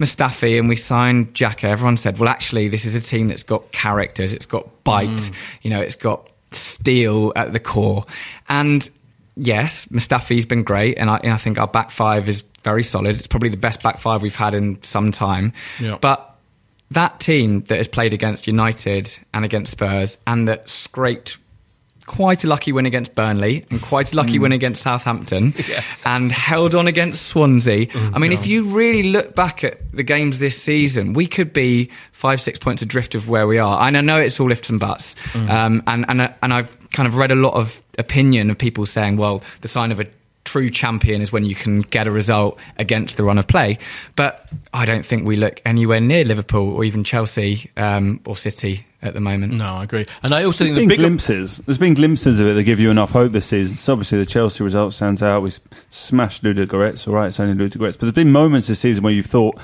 Mustafi and we signed Xhaka, everyone said, well, actually, this is a team that's got characters. It's got bite. Mm. You know, it's got steel at the core. And yes, Mustafi's been great, and I, and I think our back five is very solid. It's probably the best back five we've had in some time. Yeah. But that team that has played against United and against Spurs and that scraped quite a lucky win against Burnley and quite a lucky hmm. win against Southampton and held on against Swansea. Oh, I mean, if you really look back at the games this season, we could be five, six points adrift of where we are. And I know it's all ifs and buts. Mm. Um, and, and, uh, and I've kind of read a lot of opinion of people saying, well, the sign of a true champion is when you can get a result against the run of play. But I don't think we look anywhere near Liverpool or even Chelsea um, or City at the moment. No, I agree. And I also There's think the been bigger glimpses. There's been glimpses of it that give you enough hope this season. So obviously the Chelsea result stands out. We s- smashed Ludogorets. All right, it's only Ludogorets, but there's been moments this season where you've thought,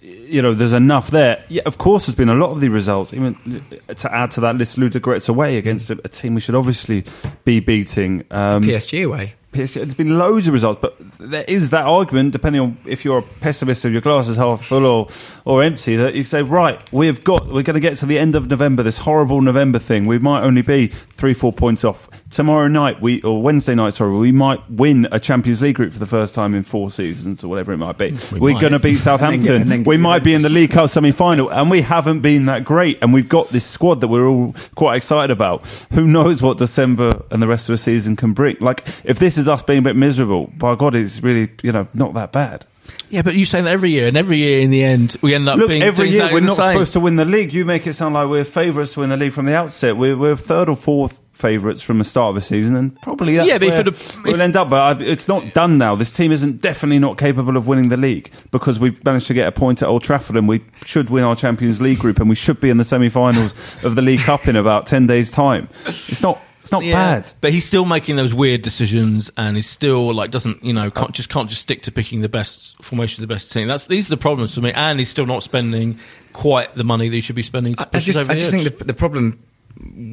you know, there's enough there. Yeah, of course, there's been a lot of the results. Even to add to that list, Ludogorets away against a, a team we should obviously be beating. Um, PSG away. PSG, there's been loads of results, but there is that argument, depending on if you're a pessimist or your glass is half full or, or empty, that you say, right, we've got, we're going to get to the end of November, this horrible November thing. We might only be three, four points off. Tomorrow night, we or Wednesday night, sorry, we might win a Champions League group for the first time in four seasons or whatever it might be. We are going to beat Southampton. and then- we might be in the League Cup semi-final, and we haven't been that great. And we've got this squad that we're all quite excited about. Who knows what December and the rest of the season can bring? Like, if this is us being a bit miserable, by God, it's really you know not that bad. Yeah, but you say that every year, and every year in the end, we end up Look, being every year we're not same. supposed to win the league. You make it sound like we're favourites to win the league from the outset. We're, we're third or fourth favourites from the start of the season, and probably that's Yeah, but where we'll if- end up. But I, it's not done now. This team isn't definitely not capable of winning the league because we've managed to get a point at Old Trafford, and we should win our Champions League group, and we should be in the semi-finals of the League Cup in about ten days' time. It's not. It's not Yeah, bad. but he's still making those weird decisions, and he's still like doesn't you know can't just can't just stick to picking the best formation of the best team. That's these are the problems for me, and he's still not spending quite the money that he should be spending. To I, I push us just, over I the just edge. think the, the problem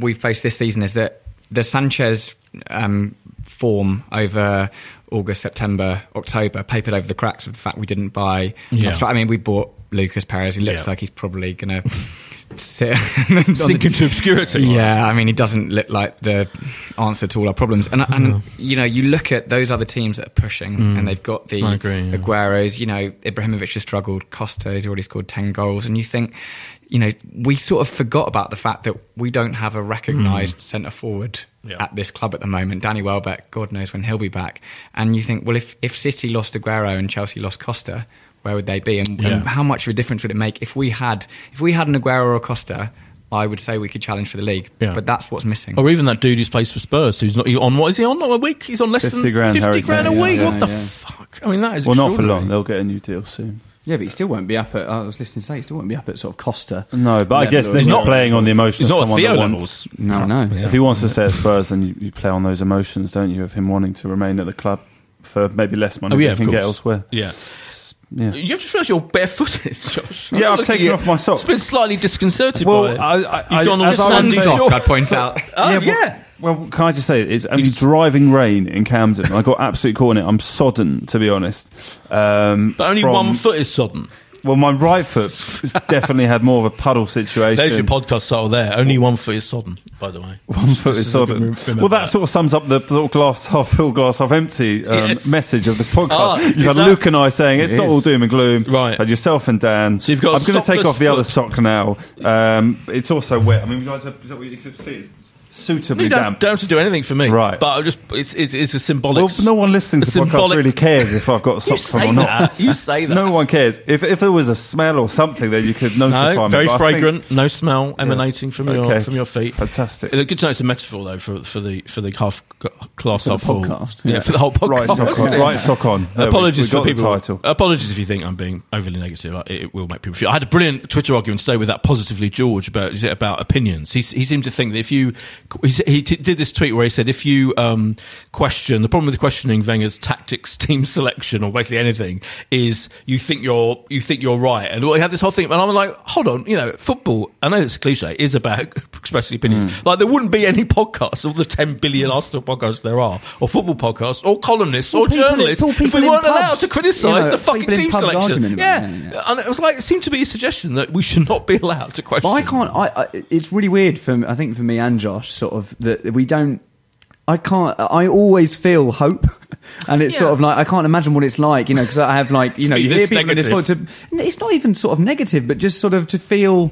we face this season is that the Sanchez um, form over August, September, October papered over the cracks of the fact we didn't buy. Yeah. I mean, we bought Lucas Perez. He looks Yeah. like he's probably going to sit Sink into obscurity. yeah, I mean, he doesn't look like the answer to all our problems. And, and you know, you look at those other teams that are pushing, and they've got the Mm. Agree, yeah. Agueros. You know, Ibrahimovic has struggled. Costa has already scored ten goals, and you think, you know, we sort of forgot about the fact that we don't have a recognised centre forward Mm. Yeah. at this club at the moment. Danny Welbeck, God knows when he'll be back. And you think, well, if if City lost Aguero and Chelsea lost Costa. Where would they be, and, Yeah. and how much of a difference would it make if we had if we had an Aguero or a Costa? I would say we could challenge for the league, Yeah. but that's what's missing. Or even that dude who's plays for Spurs, who's not on what is he on Not a week? He's on less 50 than grand, fifty Harry grand a Kane, yeah, week. yeah, what the yeah. fuck? I mean, that is Well, not for long. They'll get a new deal soon. Yeah, but he still won't be up at. I was listening to say he still won't be up at sort of Costa. No, but I guess they're not playing on the emotions. He's not at someone Theo that wants. No, no. If he wants to stay at Spurs, then you, you play on those emotions, don't you? Of him wanting to remain at the club for maybe less money Oh, yeah, than he can get elsewhere. Yeah. Yeah. You have to realize you're barefooted, Josh. Yeah, I'm I've taken off my socks. It's been slightly disconcerted Well, by it. I- I- You've I- gone all as I was sandy saying- shore. I'd point out. Oh, well- yeah. Well, can I just say it's only driving rain in Camden. I got absolutely caught in it. I'm sodden, to be honest. Um, But only from- one foot is sodden. Well, my right foot definitely had more of a puddle situation. There's your podcast title there. Only one foot is sodden, by the way. One foot is Just so sodden. Well, that, that. sort of sums up the sort of glass half full, glass half empty um, message of this podcast. Ah, you've had that- Luke and I saying it's It not all doom and gloom. Right. Had yourself and Dan. So you've got I'm going to take off the other sock now. Um, it's also wet. I mean, you like to, is that what you could see? It's suitably You don't, damp. don't have to do anything for me. Right. But I just it's, it's, it's a symbolic. Well, no one listening a to the podcast symbolic- really cares if I've got socks on or not. that. You say that. No one cares. If if there was a smell or something, then you could notify No, me. very but I think- fragrant, no smell emanating from your Okay. from your feet. Fantastic. Uh, Good to know it's a metaphor though for for the for the half class For the half full. podcast, Yeah. yeah. for the whole podcast. Right sock on. Right sock on. There we- Apologies we got for people. The title. Apologies if you think I'm being overly negative. It, it will make people feel. I had a brilliant Twitter argument today with that positively George about is it about opinions. He, he seemed to think that if you he, t- did this tweet where he said if you um, question the problem with questioning Wenger's tactics, team selection, or basically anything is you think you're you think you're right. And well, he had this whole thing, and I'm like, hold on, you know, football. I know it's a cliche, is about expressing opinions. Mm. Like there wouldn't be any podcasts of the 10 billion Arsenal podcasts there are, or football podcasts, or columnists, or in- journalists. well, if we weren't allowed pubs, to criticise you know, the fucking team selection, yeah. it, yeah. and it was like it seemed to be a suggestion that we should not be allowed to question. But I can't. I, I it's really weird for I think for me and Josh, sort of that we don't. I can't. I always feel hope, and it's Yeah. sort of like I can't imagine what it's like, you know, because I have like you know you this hear people in this point negative. to. It's not even sort of negative, but just sort of to feel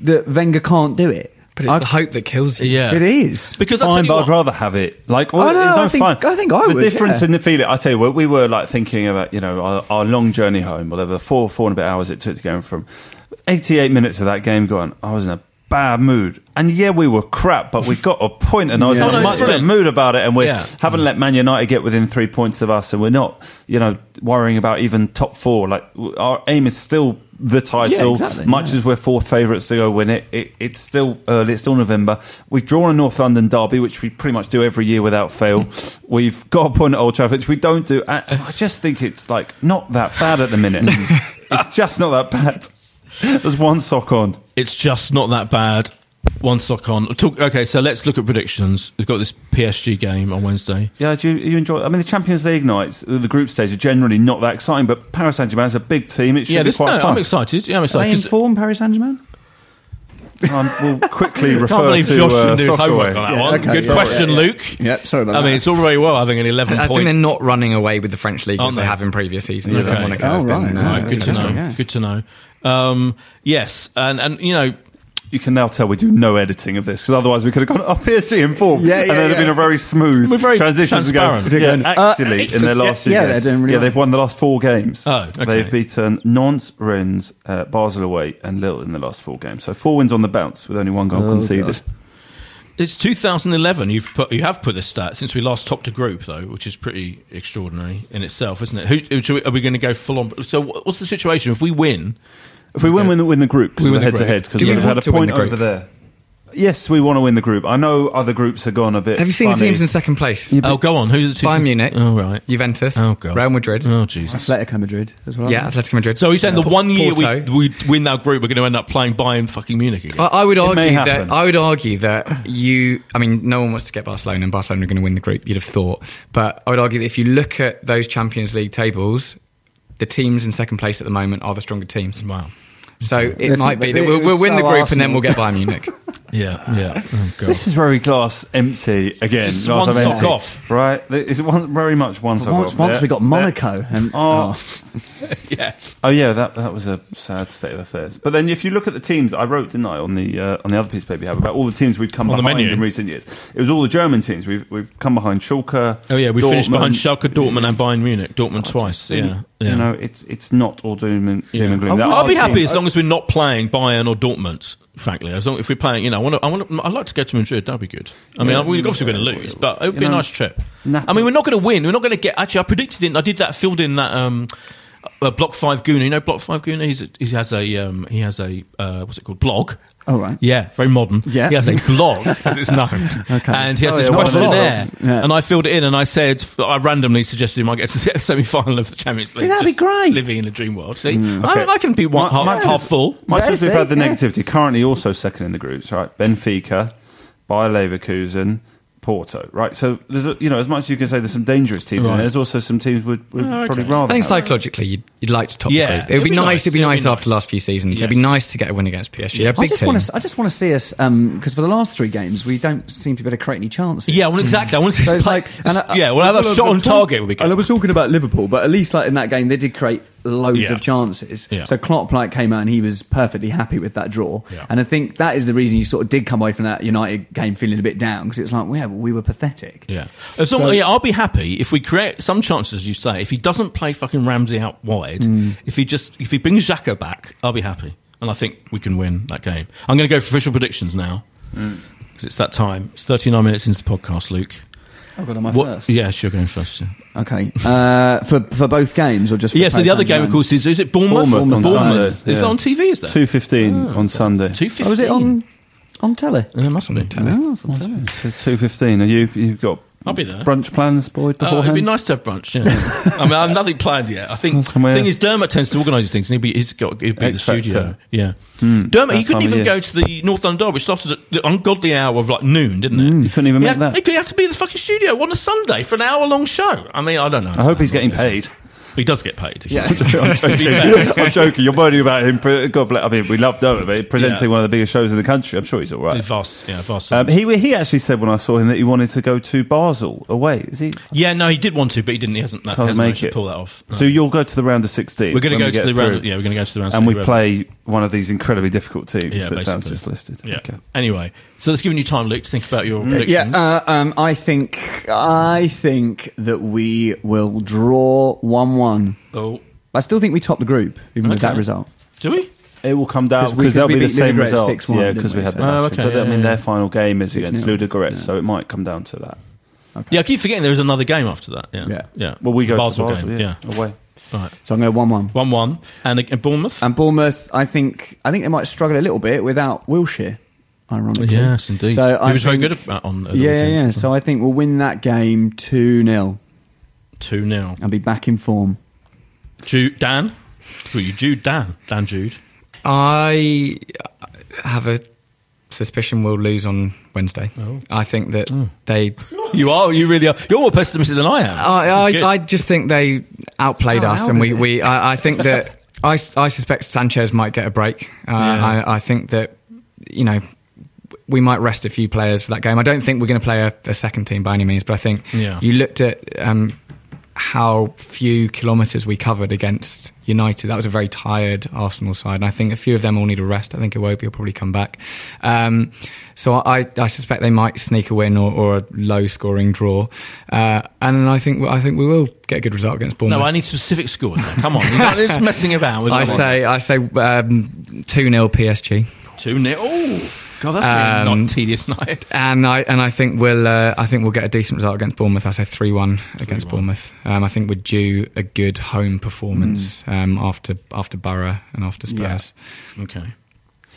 that Wenger can't do it. But it's I- the hope that kills you. Yeah, It is because I tell Fine, you but what, I'd rather have it. Like, well, I know, it's no I think- fun. I think I the would, difference yeah. in the feeling. I tell you, what, we were like thinking about, you know, our, our long journey home, whatever, four, four and a bit hours it took to go from 88 minutes of that game going, I was in a bad mood. And yeah, we were crap, but we got a point and I was Yeah. in a much better mood about it. And we Yeah. haven't let Man United get within three points of us and we're not, you know, worrying about even top four. Like, our aim is still the title, exactly, much yeah. as we're fourth favourites to go win it. it. It's still early. It's still November. We've drawn a North London derby, which we pretty much do every year without fail. We've got a point at Old Trafford, which we don't do. I just think it's like not that bad at the minute. it's just not that bad. There's one sock on. it's just not that bad. One sock on. Talk, okay, so let's look at predictions. We've got this PSG game on Wednesday. Yeah, do you, you enjoy? I mean, the Champions League nights, the group stage are generally not that exciting, but Paris Saint Germain is a big team. It should yeah, be this, quite no, fun. I'm excited. Yeah, I'm excited. Are they excited. in 'cause form, Paris Saint Germain? Um, we'll quickly I refer can't believe to Josh uh, didn't do his Soccer homework Away. on that Yeah, one. okay, Good sorry, question, yeah, yeah. Luke. Yep, sorry about I that. mean, it's all very well having an 11 I think they're not running away with the French league Aren't as they they? have in previous seasons. Okay. I don't want to go Oh, right, Right, good to know. Good to know. Um, yes, and and you know, You can now tell we do no editing of this because otherwise we could have gone oh, PSG in form, Yeah, and yeah, then it'd yeah. been a very smooth We're very transition to go. transparent. Yeah, Uh, actually, in their last few yeah, games, they're doing really yeah, well. they've won the last four games. Oh, okay. They've beaten Nantes, Rennes, uh, Basel away, and Lille in the last four games. So four wins on the bounce with only one goal Oh, conceded. God. It's 2011. You've put you have put this stat since we last topped a group though, which is pretty extraordinary in itself, isn't it? Who, who are we going to go full on? So what's the situation if we win? If we win, win the, win the group, because We we're win the head to head because we we've had a want to win point over there. Yes, we want to win the group. I know other groups have gone a bit. Have you seen funny. the teams in second place? Oh, go on. Who's the Bayern Munich. Oh, right. Juventus, Oh, God. Real Madrid. Oh, Jesus. Atletico Madrid as well. Yeah, Atletico Madrid. So you're saying the one year we, we win that group, we're going to end up playing Bayern fucking Munich again? I, I would It may argue that I would argue that you. I mean, no one wants to get Barcelona, and Barcelona are going to win the group. You'd have thought, but I would argue that if you look at those Champions League tables, the teams in second place at the moment are the stronger teams. wow. So it Listen, might be that we'll, we'll win the so group and then we'll get Bayern Munich. Yeah, yeah. Oh, God. This is very glass empty again. This is glass one of sock empty. off. right? It's one, very much one sock Once, off. once Yeah. we got Yeah. Monaco, and Oh. yeah. Oh yeah, that that was a sad state of affairs. But then, if you look at the teams, I wrote didn't I on the uh, on the other piece of paper we have about all the teams we've come On the behind menu. in recent years. It was all the German teams. We've we've come behind Schalke. Oh, yeah. We finished behind Schalke, Dortmund, and Bayern Munich. Dortmund I twice. think, Yeah. yeah. You know, it's it's not all doom and, doom Yeah. and gloom. I There would- are I'll be teams- happy as long as we're not playing Bayern or Dortmund. Frankly, as long if we're playing, you know, I want to. I want to. I'd like to go to Madrid. That'd be good. I mean, Yeah. we're obviously going to lose, but it would be a nice trip. Nah. I mean, we're not going to win. We're not going to get. Actually, I predicted it. I did that. Filled in that. Um, uh, Block Five Gooner. You know, Block Five Gooner. He's a, he has a. Um, he has a. Uh, what's it called? Blog. Oh, right. Yeah, very modern. Yeah. He has a blog, as it's known. Okay. And he has Oh, this yeah, one questionnaire. Yeah. And I filled it in and I said, I randomly suggested he might get to the semi final of the Champions League. See, that'd be great. Living in a dream world. See, Okay. I, I can be one, My- half, my- half full. My Yeah, as we've had the yeah. negativity, currently also second in the groups, right? Benfica, Bayer Leverkusen, Porto, right? So there's a, you know as much as you can say there's some dangerous teams, Right. and there's also some teams would, would Oh, okay. probably rather. I think psychologically you'd, you'd like to top Yeah, the group. It would it'd be, be nice. nice. It'd be It'd be nice after the nice. last few seasons. It'd be nice to get a win against PSG. They're a I big just team. want to. I just want to see us um, because for the last three games we don't seem to be able to create any chances. Yeah, well, exactly. I want to see So us it's like, and I- yeah, we'll have well, a I shot on was talk- target. Would be good. And I good. was talking about Liverpool, but at least like in that game they did create loads Yeah. of chances. Yeah. So Klopp like came out and he was perfectly happy with that draw. Yeah. And I think that is the reason you sort of did come away from that United game feeling a bit down because it's like, well, yeah, well, we were pathetic. Yeah. Long, So- yeah, I'll be happy if we create some chances, as you say. If he doesn't play fucking Ramsey out wide, mm. if he just if he brings Xhaka back, I'll be happy, and I think we can win that game. I'm going to go for official predictions now mm. because it's that time. It's 39 minutes into the podcast, Luke. I've got on my What- first. Yeah, sure, going first. yeah. Okay. Uh, for for both games or just for Yeah, so the other game, of course, is is it Bournemouth? Bournemouth on Sunday, Is it yeah. on TV? Is that two fifteen on Sunday. two fifteen? Oh, was it on on telly? Yeah, it must be. Oh, it's on telly. Two fifteen. Are you? You've got I'll be there. brunch plans, Boyd, Uh, beforehand. it'd be nice to have brunch. Yeah, I mean, I have nothing planned yet. I think the Somewhere- thing is Dermot tends to organise these things, and he'll be, he's got he'll be at the studio. Yeah, Hmm. Dermot, he couldn't even go to the North London Derby, which started at the ungodly hour of like noon, didn't it? He couldn't even he make had, that. He had to be in the fucking studio on a Sunday for an hour long show. I mean, I don't know. I hope he's getting paid. He does get paid. Yeah. I'm joking. I'm joking. You're moaning about him. God bless. I mean, we love Dermot, but presenting Yeah. one of the biggest shows in the country. I'm sure he's all right. Vast, yeah, vast. Um, he he actually said when I saw him that he wanted to go to Basel away. Is he? yeah, no, he did want to, but he didn't. He hasn't. Can't hasn't make managed to it. pull that off. So you'll go to the round of 16. we're going when to go to the through. round. Yeah, we're going to go to the round. and we play one of these incredibly difficult teams Yeah, that Dan's basically. just listed. Yeah. Okay. Anyway, so that's giving you time, Luke, to think about your Yeah, predictions. uh, um, I think I think that we will draw one-one. oh, I still think we top the group, even with Okay. that result. do we? It will come down 'Cause we- because 'cause they'll we be the beat same Ludogorets results. 6-1, Yeah, didn't because we? we had So- the Oh, match. okay, But I yeah, mean, yeah. their final game is against 6-0. Ludogorets, Yeah. so it might come down to that. Yeah, I keep forgetting there is another game after that. Yeah, Yeah. yeah. Well, we go Basel to Basel, game. yeah, yeah. away. Right, So I'm going one-one. one-one, and, and Bournemouth. And Bournemouth, I think I think they might struggle a little bit without Wilshere. Ironically, yes, indeed. So he I was very good at, on. at Yeah, yeah, weekend. yeah. So I think we'll win that game two 0 two 0 and be back in form. Jude Dan. Who are you? Jude Dan. Dan Jude. I have a suspicion we'll lose on Wednesday. Oh. I think that they. You are. You really are. You're more pessimistic than I am. I, I, I just think they outplayed Oh, us, and we. it? we I, I think that I, I suspect Sanchez might get a break. Uh, Yeah. I, I think that you know we might rest a few players for that game. I don't think we're going to play a, a second team by any means, but I think Yeah. you looked at um, how few kilometres we covered against United. That was a very tired Arsenal side, and I think a few of them will need a rest. I think Iwobi will probably come back. Um, so I, I suspect they might sneak a win or, or a low-scoring draw, uh, and I think I think we will get a good result against Bournemouth. no, I need specific scores. Now. Come on, you're not just messing about with. I say I say um, two 0 PSG, two 0 Oh, God, that's been a Um, not tedious night. and I and I think we'll uh, I think we'll get a decent result against Bournemouth. I say three one against 3-1. Bournemouth. Um, I think we're due a good home performance um, after after Boro and after Spurs. Okay.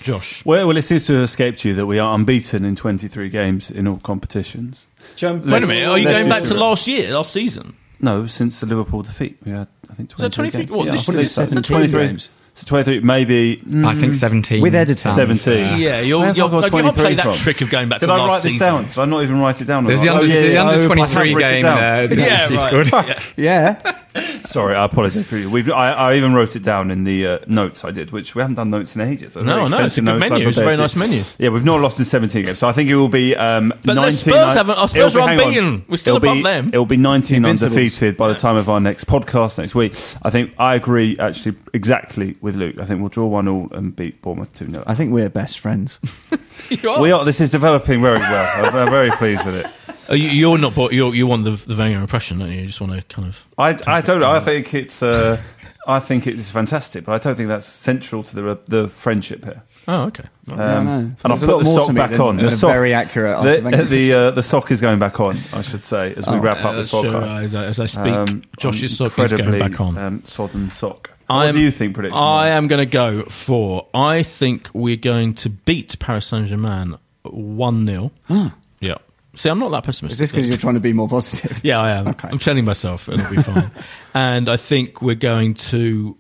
Josh. Well, well, it seems to have escaped you that we are unbeaten in 23 games in all competitions. Jump- Wait a minute, are you going back to it. last year, last season? No, since the Liverpool defeat, we had I think 23 that 23? games. What, yeah, this it year? was 17 23 games. So 23, maybe. mm, I think 17. With editor. 17. uh, Yeah, you'll, Where have I you'll, you'll not 23 play that trick of going back Did to I last write this season. down? Did I not even write it down? There's the Oh, under, yeah, the under oh, 23 have written it game down. there. Yeah, Discord. right. Yeah. Sorry, I apologise. for you. We've, I, I even wrote it down in the uh, notes I did, which we haven't done notes in ages. So No, very no, it's a extensive good notes I menu. It's a prepared very for you. nice menu. Yeah, we've not lost in 17 games, so I think it will be um, But the 19. Spurs haven't- our Spurs it'll are be- hang on. unbeaten. We're still It'll above be, them. It'll be 19 Invincibles. undefeated by the time of our next podcast next week. I think I agree actually exactly with Luke. I think we'll draw one all and beat Bournemouth 2 0. I think we're best friends. You are. We are. This is developing very well. I'm, I'm very pleased with it. Oh, you, you're not. But you're, you want the the Wenger impression, don't you? You just want to kind of. I, I don't know. I think it's. Uh, I think it's fantastic, but I don't think that's central to the the friendship here. Oh, okay. Um, no. And I'll put the more sock back than- on. than The a sock, very accurate the the, uh, the sock is going back on. I should say as we Oh, wrap up Uh, this sure, podcast. as, I- as I speak, Um, Josh's sock is going back on. Um, sodden sock. I what am- do you think? Prediction. I am going to go for. I think we're going to beat Paris Saint Germain one 0 Yeah. See, I'm not that pessimistic. Is this because you're trying to be more positive? Yeah, I am. Okay. I'm telling myself it'll be fine. and I think we're going to.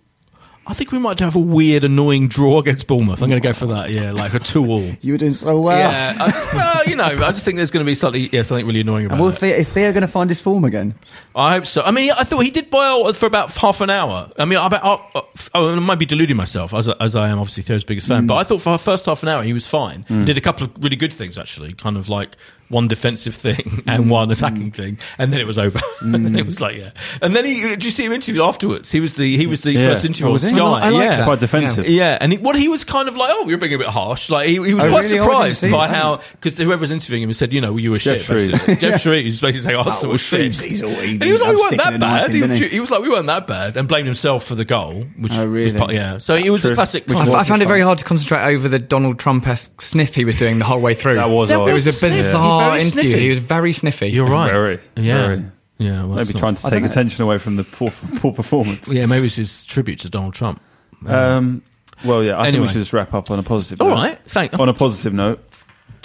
I think we might have a weird, annoying draw against Bournemouth. I'm going to go for that. Yeah, like a two-all. You were doing so well. Yeah, I, well, you know, I just think there's going to be something, yeah, something really annoying about And will it. Theo, is Theo going to find his form again? I hope so. I mean, I thought he did boil for about half an hour. I mean, I, I, I, I might be deluding myself, as, as I am obviously Theo's biggest fan, mm. but I thought for the first half an hour he was fine. He did a couple of really good things, actually, kind of like one defensive thing and one attacking mm. thing, and then it was over. and then it was like, yeah. And then he, did you see him interviewed afterwards? He was the he was the Yeah. first interview Oh, on? Sky. I like- yeah. that. Quite defensive. Yeah, and he, what he was kind of like, oh, you're being a bit harsh. Like he, he was Oh, quite really? Oh, surprised by that. how because whoever's interviewing him said, you know, you were Jeff shit. Geoff Shreeves, who's basically saying Arsenal was shit. He's all- he- he was like, we weren't that bad. He, he? he was like, we weren't that bad, and blamed himself for the goal, which Oh, was really? part, yeah. So it was True. a classic. Which kind I, I found it very hard to concentrate over the Donald Trump-esque sniff he was doing the whole way through. That was That odd. It was a bizarre Very interview. sniffy. He was very sniffy. You're right. Very, yeah, very. yeah. Well, that's Maybe not- trying to take attention away from the poor, poor performance. Yeah, maybe it's his tribute to Donald Trump. Um, well, yeah, I Anyway. think we should just wrap up on a positive All note. right, thank. On a positive note,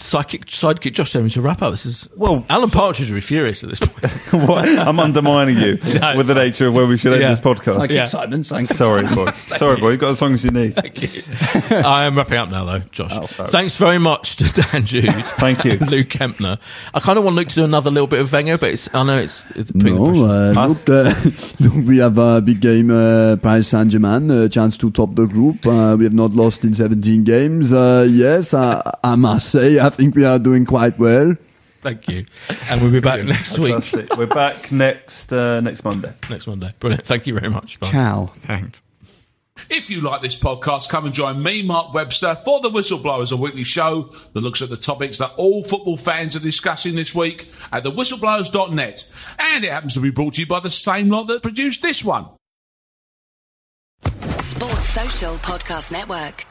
Sidekick, sidekick Josh Davis to wrap up. This is Well- Alan Partridge would be furious at this point. what? I'm undermining you No, with the it's nature of where we should end Yeah. this podcast. Psychic Yeah. Simon, psychic Sorry, boy. Sorry, boy. You've got as long as you need. Thank you. I am wrapping up now, though, Josh. Oh, Thanks very much to Dan Jude. Thank you. and Luke Kempner. I kind of want Luke to do another little bit of Wenger, but it's, I know it's, it's putting the. No, uh, look, uh, look, we have a big game, uh, Paris Saint-Germain, a chance to top the group. Uh, we have not lost in 17 games. Uh, yes, I, I must say, I think we are doing quite well. Thank you. And we'll be back next week. Fantastic. We're back next uh, next Monday. Next Monday. Brilliant. Thank you very much. Bye. Ciao. Thanks. If you like this podcast, come and join me, Mark Webster, for The Whistleblowers, a weekly show that looks at the topics that all football fans are discussing this week at thewhistleblowers.net. And it happens to be brought to you by the same lot that produced this one. Sports Social Podcast Network.